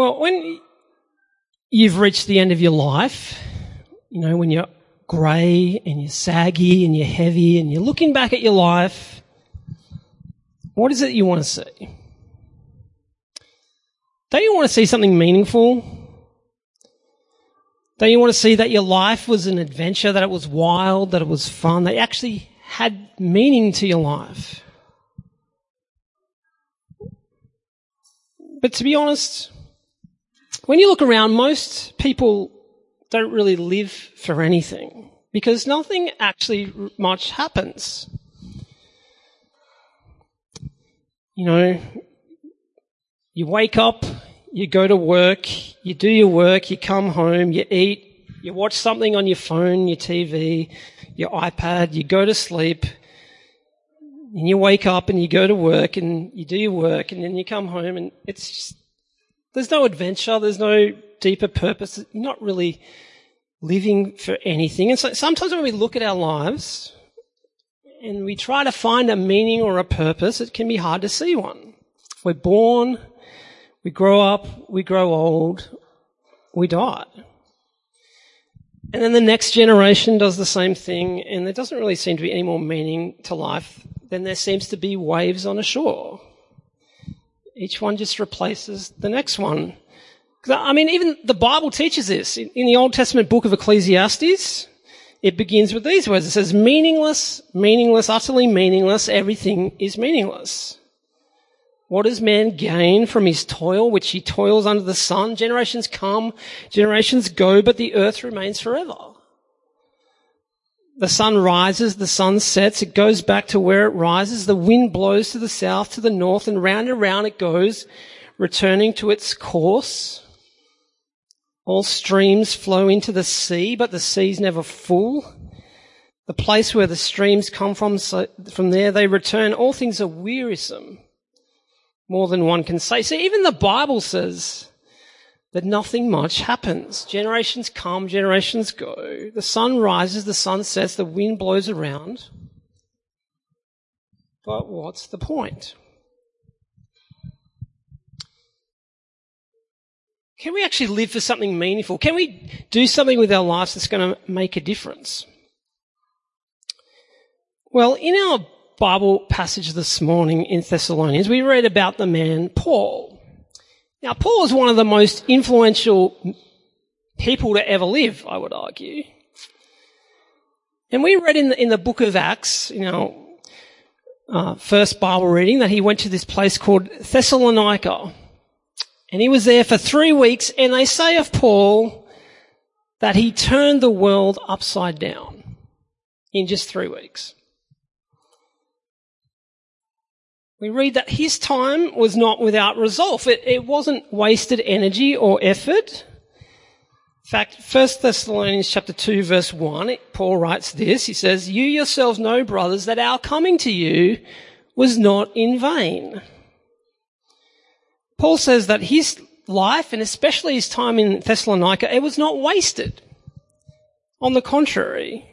Well, when you've reached the end of your life, you know, when you're grey and you're saggy and you're heavy and you're looking back at your life, what is it you want to see? Don't you want to see something meaningful? Don't you want to see that your life was an adventure, that it was wild, that it was fun, that actually had meaning to your life? But to be honest, when you look around, most people don't really live for anything because nothing actually much happens. You know, you wake up, you go to work, you do your work, you come home, you eat, you watch something on your phone, your TV, your iPad, you go to sleep, and you wake up and you go to work and you do your work and then you come home and it's just, there's no adventure, there's no deeper purpose. You're not really living for anything. And so sometimes when we look at our lives and we try to find a meaning or a purpose, it can be hard to see one. We're born, we grow up, we grow old, we die. And then the next generation does the same thing, and there doesn't really seem to be any more meaning to life than there seems to be waves on a shore. Each one just replaces the next one. I mean, even the Bible teaches this. In the Old Testament book of Ecclesiastes, it begins with these words. It says, meaningless, meaningless, utterly meaningless, everything is meaningless. What does man gain from his toil, which he toils under the sun? Generations come, generations go, but the earth remains forever. The sun rises, the sun sets, it goes back to where it rises, the wind blows to the south, to the north, and round and round it goes, returning to its course. All streams flow into the sea, but the sea's never full. The place where the streams come from, so from there they return. All things are wearisome more than one can say. So even the Bible says that nothing much happens. Generations come, generations go. The sun rises, the sun sets, the wind blows around. But what's the point? Can we actually live for something meaningful? Can we do something with our lives that's going to make a difference? Well, in our Bible passage this morning in Thessalonians, we read about the man Paul. Now, Paul is one of the most influential people to ever live, I would argue. And we read in the, in the book of Acts, you know, uh, first Bible reading that he went to this place called Thessalonica. And he was there for three weeks, and they say of Paul that he turned the world upside down in just three weeks. We read that his time was not without result. It, it wasn't wasted energy or effort. In fact, 1 Thessalonians chapter 2 verse 1, Paul writes this. He says, You yourselves know, brothers, that our coming to you was not in vain. Paul says that his life, and especially his time in Thessalonica, it was not wasted. On the contrary,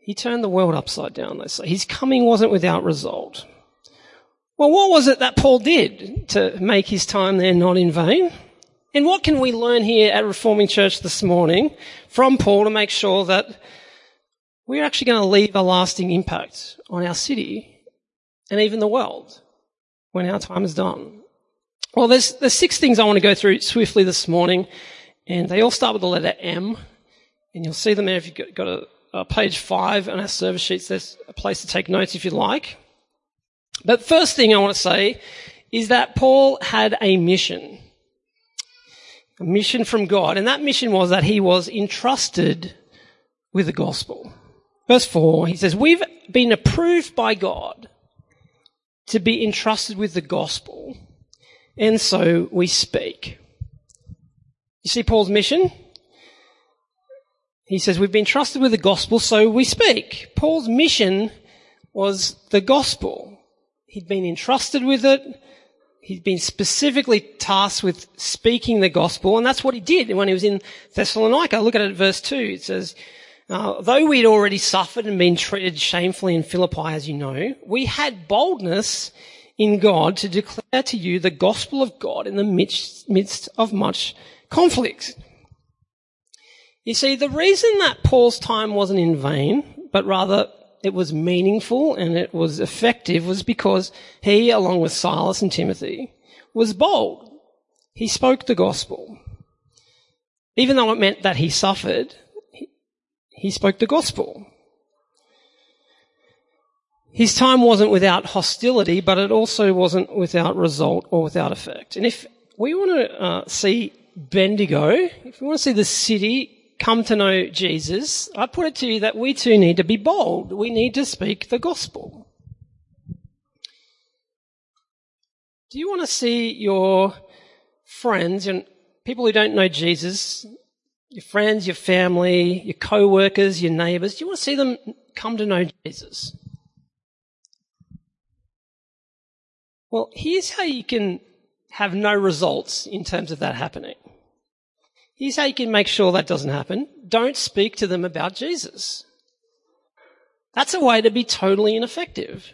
he turned the world upside down, they say. His coming wasn't without result. Well, what was it that Paul did to make his time there not in vain? And what can we learn here at Reforming Church this morning from Paul to make sure that we're actually going to leave a lasting impact on our city and even the world when our time is done? Well, there's, there's six things I want to go through swiftly this morning, and they all start with the letter M, and you'll see them there if you've got a, a page five on our service sheets. There's a place to take notes if you'd like. But first thing I want to say is that Paul had a mission. A mission from God. And that mission was that he was entrusted with the gospel. Verse 4, he says, We've been approved by God to be entrusted with the gospel, and so we speak. You see Paul's mission? He says, We've been trusted with the gospel, so we speak. Paul's mission was the gospel. He'd been entrusted with it. He'd been specifically tasked with speaking the gospel, and that's what he did when he was in Thessalonica. Look at it, verse 2. It says, though we'd already suffered and been treated shamefully in Philippi, as you know, we had boldness in God to declare to you the gospel of God in the midst, midst of much conflict. You see, the reason that Paul's time wasn't in vain, but rather it was meaningful and it was effective was because he, along with Silas and Timothy, was bold. He spoke the gospel. Even though it meant that he suffered, he spoke the gospel. His time wasn't without hostility, but it also wasn't without result or without effect. And if we want to uh, see Bendigo, if we want to see the city come to know Jesus, I put it to you that we too need to be bold. We need to speak the gospel. Do you want to see your friends and people who don't know Jesus, your friends, your family, your co-workers, your neighbours, do you want to see them come to know Jesus? Well, here's how you can have no results in terms of that happening. Here's how you can make sure that doesn't happen. Don't speak to them about Jesus. That's a way to be totally ineffective.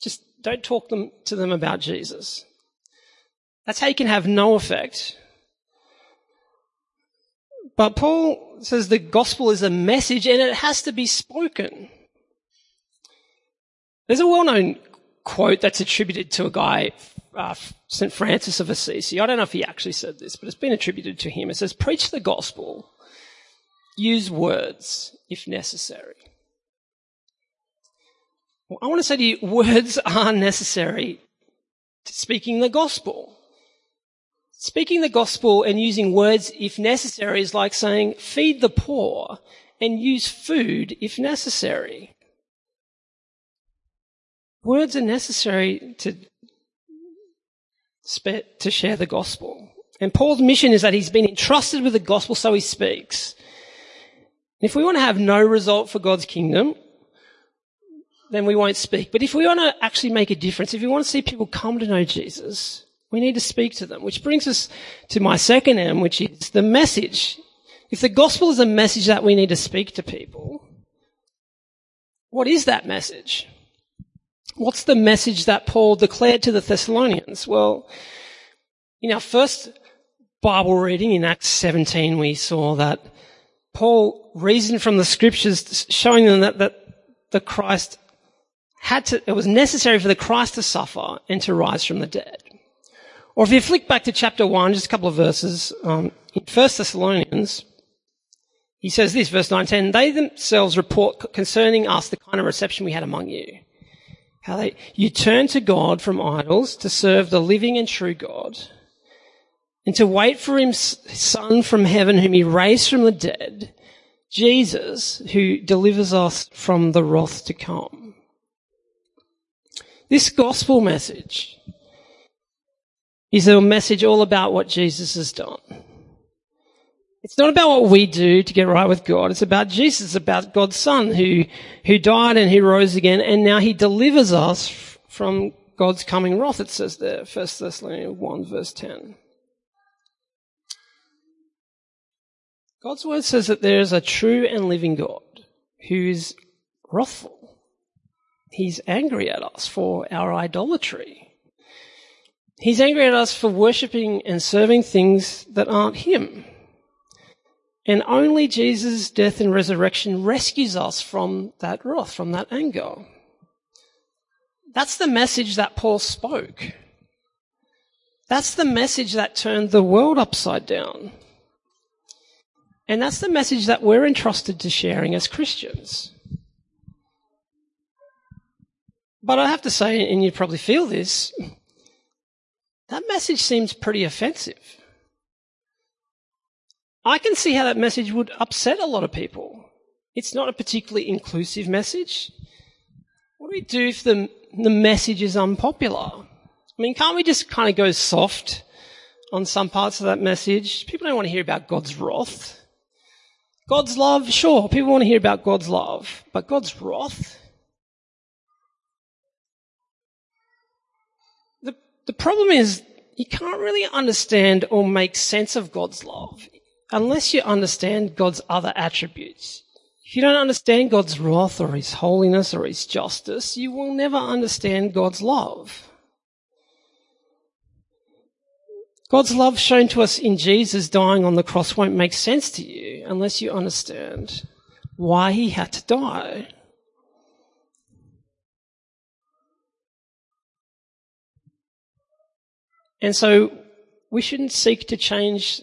Just don't talk them, to them about Jesus. That's how you can have no effect. But Paul says the gospel is a message and it has to be spoken. There's a well-known quote that's attributed to a guy, uh, St. Francis of Assisi. I don't know if he actually said this, but it's been attributed to him. It says, preach the gospel, use words if necessary. Well, I want to say to you, words are necessary to speaking the gospel. Speaking the gospel and using words if necessary is like saying, feed the poor and use food if necessary. Words are necessary to, to share the gospel. And Paul's mission is that he's been entrusted with the gospel, so he speaks. If we want to have no result for God's kingdom, then we won't speak. But if we want to actually make a difference, if we want to see people come to know Jesus, we need to speak to them. Which brings us to my second M, which is the message. If the gospel is a message that we need to speak to people, what is that message? What's the message that Paul declared to the Thessalonians? Well, in our first Bible reading in Acts 17, we saw that Paul reasoned from the scriptures showing them that, that the Christ had to, it was necessary for the Christ to suffer and to rise from the dead. Or if you flick back to chapter 1, just a couple of verses, um, in 1 Thessalonians, he says this, verse 19, they themselves report concerning us the kind of reception we had among you how they, you turn to God from idols to serve the living and true God and to wait for his son from heaven whom he raised from the dead, Jesus, who delivers us from the wrath to come. This gospel message is a message all about what Jesus has done. It's not about what we do to get right with God. It's about Jesus. About God's Son who, who died and who rose again and now he delivers us from God's coming wrath, it says there, 1 Thessalonians 1 verse 10. God's word says that there is a true and living God who is wrathful. He's angry at us for our idolatry. He's angry at us for worshipping and serving things that aren't Him. And only Jesus' death and resurrection rescues us from that wrath, from that anger. That's the message that Paul spoke. That's the message that turned the world upside down. And that's the message that we're entrusted to sharing as Christians. But I have to say, and you probably feel this, that message seems pretty offensive. I can see how that message would upset a lot of people. It's not a particularly inclusive message. What do we do if the, the message is unpopular? I mean, can't we just kind of go soft on some parts of that message? People don't want to hear about God's wrath. God's love, sure, people want to hear about God's love, but God's wrath? The, the problem is you can't really understand or make sense of God's love unless you understand God's other attributes. If you don't understand God's wrath or His holiness or His justice, you will never understand God's love. God's love shown to us in Jesus dying on the cross won't make sense to you unless you understand why He had to die. And so we shouldn't seek to change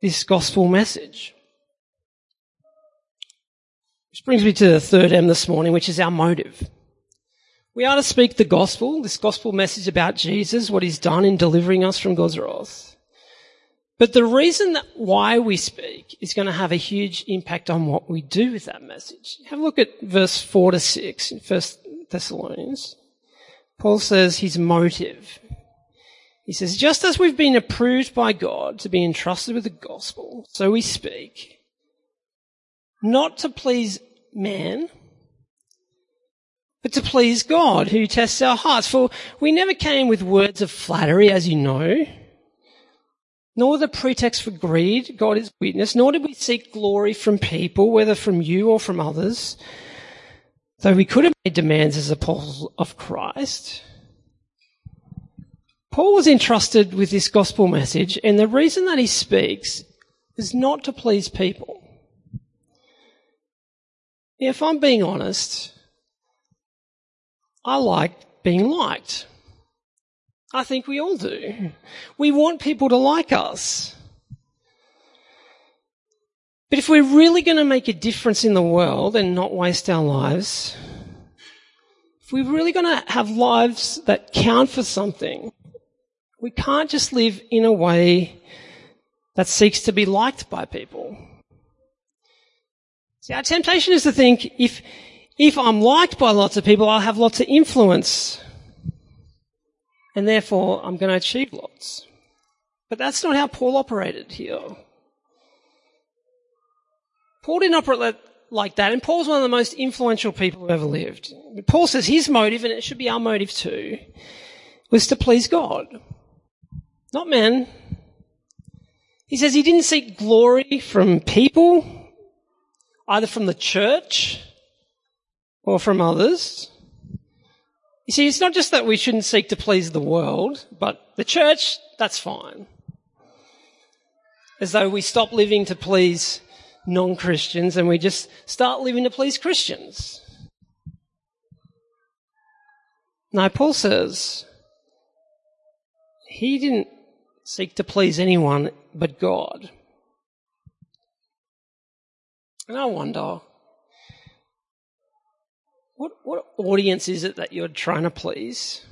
this gospel message. Which brings me to the third M this morning, which is our motive. We are to speak the gospel, this gospel message about Jesus, what he's done in delivering us from God's wrath. But the reason that why we speak is going to have a huge impact on what we do with that message. Have a look at verse 4 to 6 in 1 Thessalonians. Paul says his motive. He says, just as we've been approved by God to be entrusted with the gospel, so we speak not to please man, but to please God who tests our hearts. For we never came with words of flattery, as you know, nor the pretext for greed, God is witness, nor did we seek glory from people, whether from you or from others, though we could have made demands as apostles of Christ. Paul was entrusted with this gospel message, and the reason that he speaks is not to please people. If I'm being honest, I like being liked. I think we all do. We want people to like us. But if we're really going to make a difference in the world and not waste our lives, if we're really going to have lives that count for something, we can't just live in a way that seeks to be liked by people. See, our temptation is to think if, if I'm liked by lots of people, I'll have lots of influence. And therefore, I'm going to achieve lots. But that's not how Paul operated here. Paul didn't operate like that, and Paul's one of the most influential people who ever lived. Paul says his motive, and it should be our motive too, was to please God, not men. He says he didn't seek glory from people, either from the church or from others. You see, it's not just that we shouldn't seek to please the world, but the church, that's fine. As though we stop living to please non-Christians and we just start living to please Christians. Now, Paul says he didn't seek to please anyone but God. And I wonder, what, what audience is it that you're trying to please?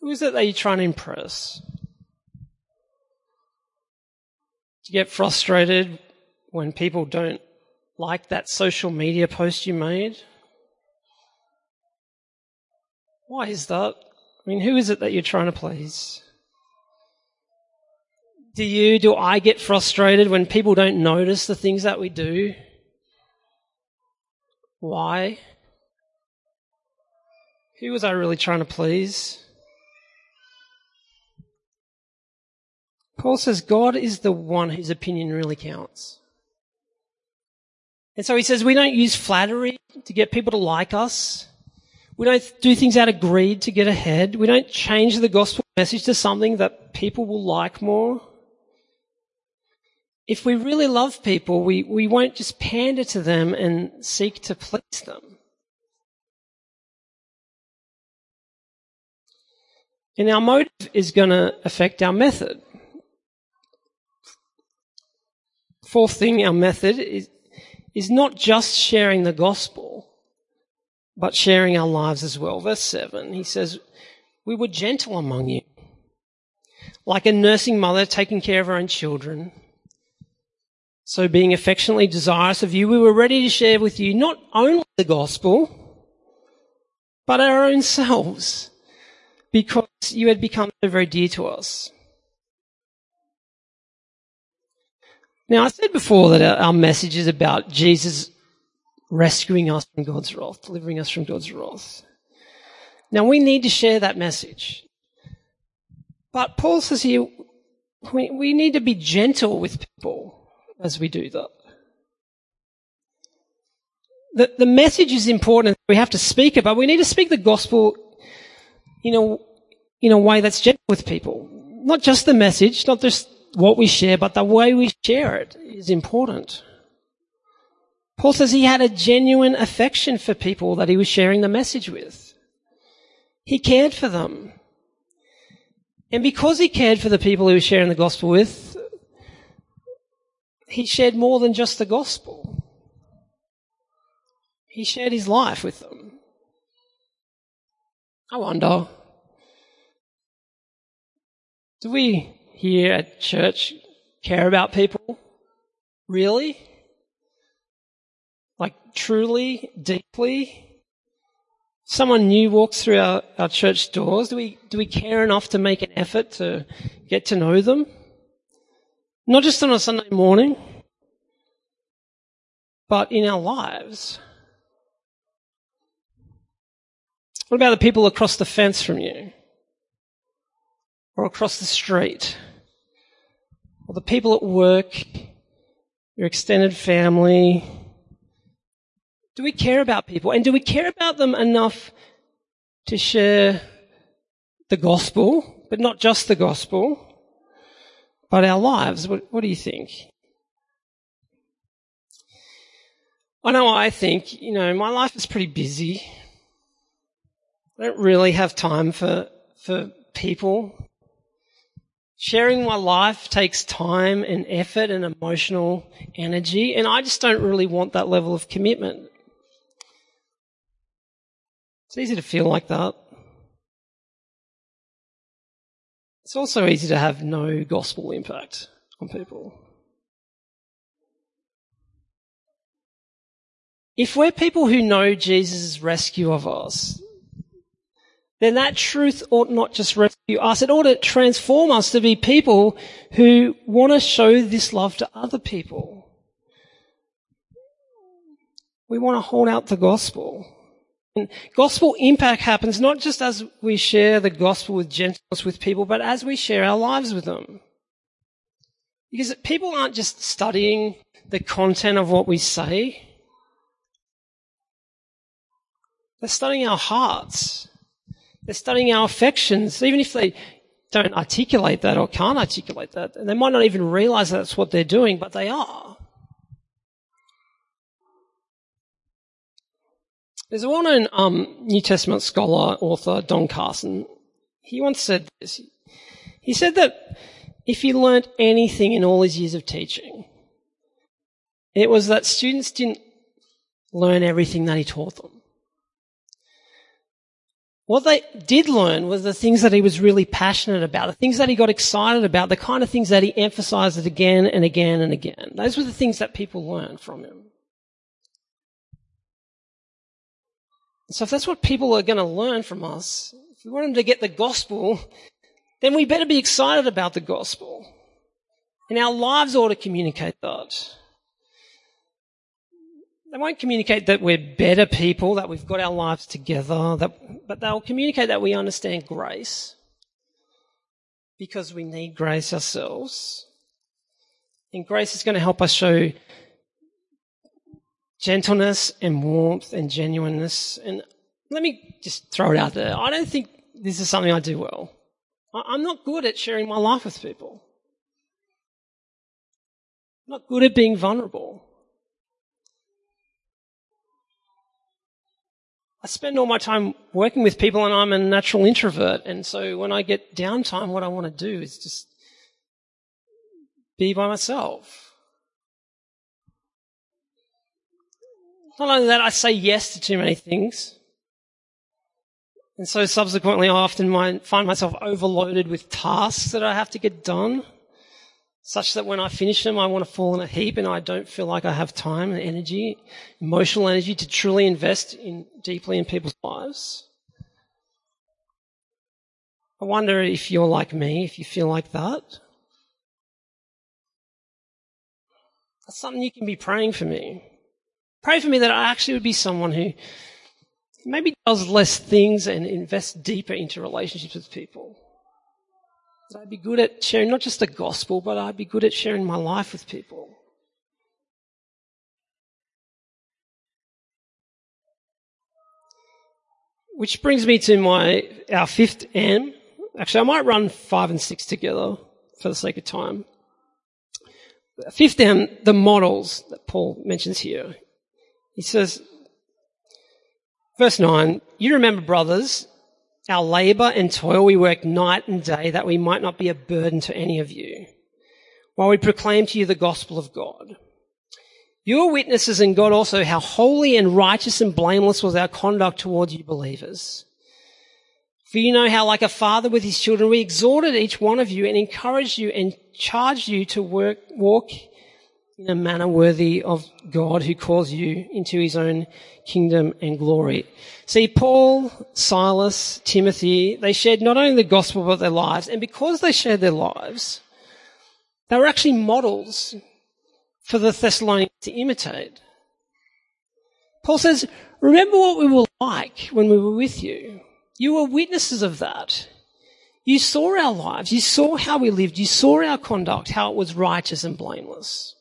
Who is it that you're trying to impress? Do you get frustrated when people don't like that social media post you made? Why is that? I mean, who is it that you're trying to please? Do you, do I get frustrated when people don't notice the things that we do? Why? Who was I really trying to please? Paul says God is the one whose opinion really counts. And so he says we don't use flattery to get people to like us. We don't do things out of greed to get ahead. We don't change the gospel message to something that people will like more if we really love people, we, we won't just pander to them and seek to please them. And our motive is going to affect our method. Fourth thing, our method is, is not just sharing the gospel, but sharing our lives as well. Verse 7, he says, We were gentle among you, like a nursing mother taking care of her own children. So being affectionately desirous of you, we were ready to share with you not only the gospel, but our own selves, because you had become so very dear to us. Now, I said before that our message is about Jesus rescuing us from God's wrath, delivering us from God's wrath. Now, we need to share that message. But Paul says here, we, need to be gentle with people as we do that. the, the message is important. We have to speak it, but we need to speak the gospel in a, in a way that's gentle with people. Not just the message, not just what we share, but the way we share it is important. Paul says he had a genuine affection for people that he was sharing the message with. He cared for them. And because he cared for the people he was sharing the gospel with, he shared more than just the gospel. He shared his life with them. I wonder, do we here at church care about people? Really? Like truly, deeply? Someone new walks through our, our church doors. Do we, do we care enough to make an effort to get to know them? Not just on a Sunday morning, but in our lives. What about the people across the fence from you? Or across the street? Or the people at work? Your extended family? Do we care about people? And do we care about them enough to share the gospel, but not just the gospel, but our lives? What, what do you think? I know I think, you know, my life is pretty busy. I don't really have time for, for people. Sharing my life takes time and effort and emotional energy, and I just don't really want that level of commitment. It's easy to feel like that. It's also easy to have no gospel impact on people. If we're people who know Jesus' rescue of us, then that truth ought not just rescue us, it ought to transform us to be people who want to show this love to other people. We want to hold out the gospel. And gospel impact happens not just as we share the gospel with gentleness with people, but as we share our lives with them. Because people aren't just studying the content of what we say. They're studying our hearts. They're studying our affections, even if they don't articulate that or can't articulate that. And they might not even realize that's what they're doing, but they are. There's a well-known um, New Testament scholar, author, Don Carson. He once said this. He said that if he learnt anything in all his years of teaching, it was that students didn't learn everything that he taught them. What they did learn was the things that he was really passionate about, the things that he got excited about, the kind of things that he emphasized again and again and again. Those were the things that people learned from him. So if that's what people are going to learn from us, if we want them to get the gospel, then we better be excited about the gospel. And our lives ought to communicate that. They won't communicate that we're better people, that we've got our lives together, that, but they'll communicate that we understand grace because we need grace ourselves. And grace is going to help us show gentleness and warmth and genuineness. And let me just throw it out there. I don't think this is something I do well. I'm not good at sharing my life with people. I'm not good at being vulnerable. I spend all my time working with people and I'm a natural introvert. And so when I get downtime, what I want to do is just be by myself. Not only that, I say yes to too many things. And so subsequently, I often find myself overloaded with tasks that I have to get done such that when I finish them, I want to fall in a heap and I don't feel like I have time and energy, emotional energy to truly invest in deeply in people's lives. I wonder if you're like me, if you feel like that. That's something you can be praying for me. Pray for me that I actually would be someone who maybe does less things and invests deeper into relationships with people. That I'd be good at sharing not just the gospel, but I'd be good at sharing my life with people. Which brings me to my, our fifth M. Actually, I might run five and six together for the sake of time. Fifth M, the models that Paul mentions here. He says, verse nine, you remember brothers, our labor and toil, we work night and day that we might not be a burden to any of you while we proclaim to you the gospel of God. You are witnesses in God also how holy and righteous and blameless was our conduct towards you believers. For you know how like a father with his children, we exhorted each one of you and encouraged you and charged you to work, walk in a manner worthy of God who calls you into his own kingdom and glory. See, Paul, Silas, Timothy, they shared not only the gospel but their lives, and because they shared their lives, they were actually models for the Thessalonians to imitate. Paul says, remember what we were like when we were with you. You were witnesses of that. You saw our lives. You saw how we lived. You saw our conduct, how it was righteous and blameless.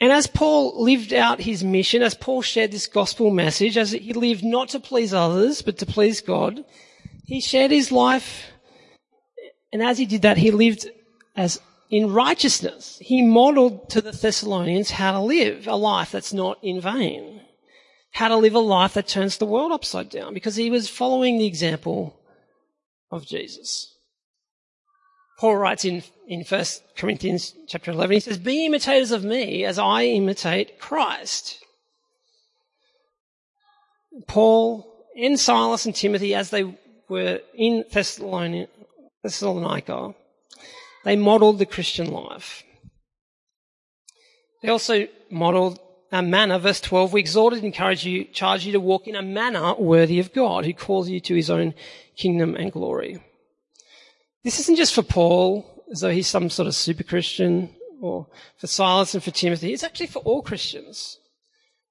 And as Paul lived out his mission, as Paul shared this gospel message, as he lived not to please others, but to please God, he shared his life and as he did that, he lived as in righteousness. He modeled to the Thessalonians how to live a life that's not in vain. How to live a life that turns the world upside down because he was following the example of Jesus. Paul writes in, in 1 Corinthians chapter 11, he says, Be imitators of me as I imitate Christ. Paul and Silas and Timothy, as they were in Thessalonica, they modeled the Christian life. They also modeled a manner, verse 12, we exhorted and encourage you, charge you to walk in a manner worthy of God, who calls you to his own kingdom and glory. This isn't just for Paul, as though he's some sort of super Christian, or for Silas and for Timothy. It's actually for all Christians.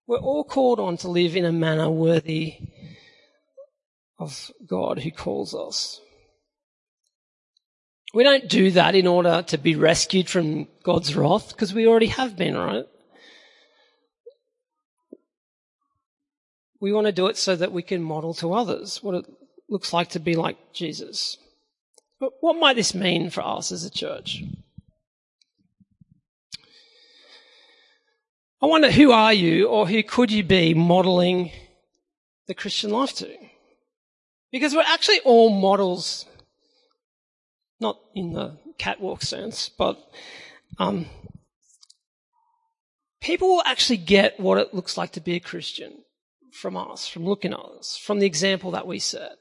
We're all called on to live in a manner worthy of God who calls us. We don't do that in order to be rescued from God's wrath, because we already have been, right? We want to do it so that we can model to others what it looks like to be like Jesus. But what might this mean for us as a church? I wonder who are you or who could you be modeling the Christian life to? Because we're actually all models not in the catwalk sense, but um, people will actually get what it looks like to be a Christian from us, from looking at us, from the example that we set.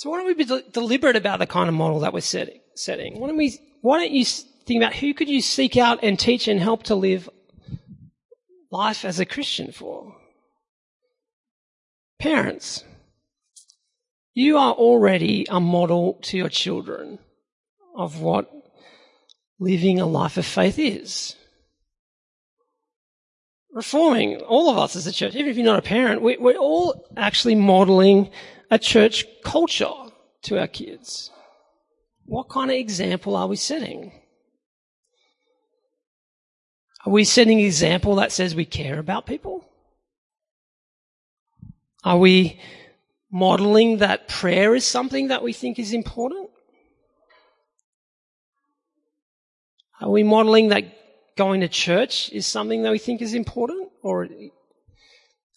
So why don't we be de- deliberate about the kind of model that we're setting? setting? Why don't we? Why don't you think about who could you seek out and teach and help to live life as a Christian for? Parents, you are already a model to your children of what living a life of faith is. Reforming, all of us as a church, even if you're not a parent, we, are all actually modeling a church culture to our kids. What kind of example are we setting? Are we setting an example that says we care about people? Are we modeling that prayer is something that we think is important? Are we modeling that going to church is something that we think is important? Or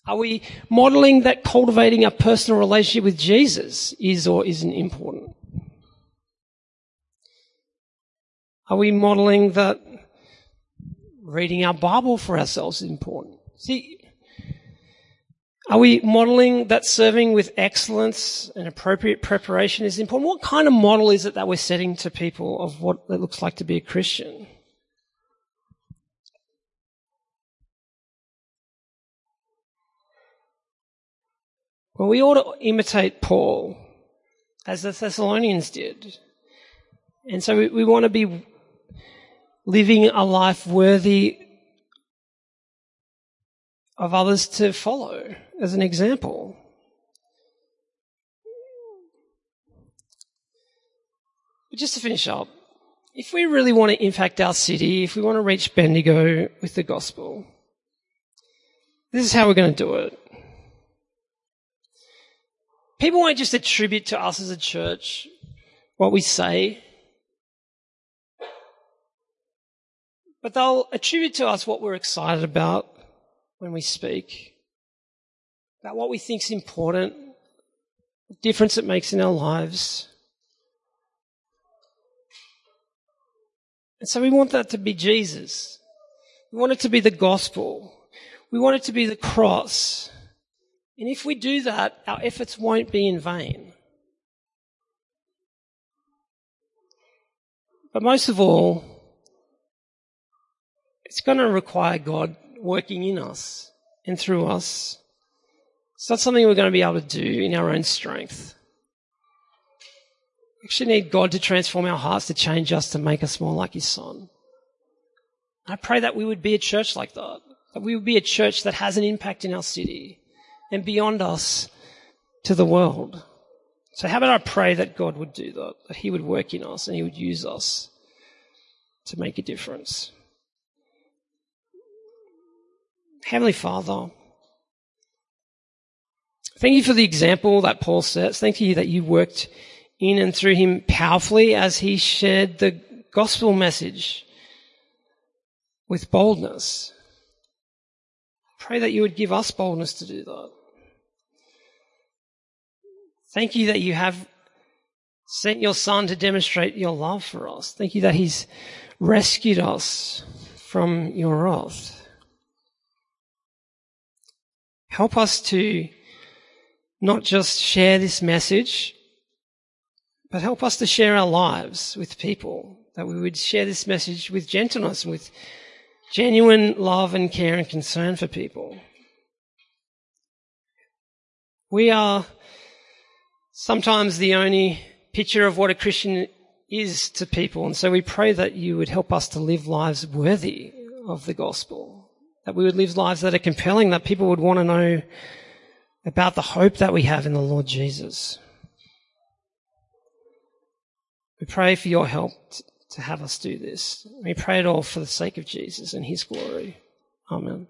are we modeling that cultivating a personal relationship with Jesus is or isn't important? Are we modeling that reading our Bible for ourselves is important? See, are we modeling that serving with excellence and appropriate preparation is important? What kind of model is it that we're setting to people of what it looks like to be a Christian? Well, we ought to imitate Paul as the Thessalonians did. And so we, we want to be living a life worthy of others to follow as an example. But just to finish up, if we really want to impact our city, if we want to reach Bendigo with the gospel, This is how we're going to do it. People won't just attribute to us as a church what we say, but they'll attribute to us what we're excited about when we speak, about what we think is important, the difference it makes in our lives. And so we want that to be Jesus. We want it to be the gospel. We want it to be the cross. And if we do that, our efforts won't be in vain. But most of all, it's going to require God working in us and through us. It's not something we're going to be able to do in our own strength. We actually need God to transform our hearts, to change us, to make us more like His Son. I pray that we would be a church like that. That we would be a church that has an impact in our city and beyond us to the world. So how about I pray that God would do that, that He would work in us and He would use us to make a difference. Heavenly Father, thank you for the example that Paul sets. Thank you that you worked in and through him powerfully as he shared the gospel message with boldness. Pray that you would give us boldness to do that. Thank you that you have sent your son to demonstrate your love for us. Thank you that he's rescued us from your wrath. Help us to not just share this message, but help us to share our lives with people, that we would share this message with gentleness with genuine love and care and concern for people. We are sometimes the only picture of what a Christian is to people, and so we pray that you would help us to live lives worthy of the gospel that we would live lives that are compelling, that people would want to know about the hope that we have in the Lord Jesus. We pray for your help to have us do this. We pray it all for the sake of Jesus and his glory. Amen.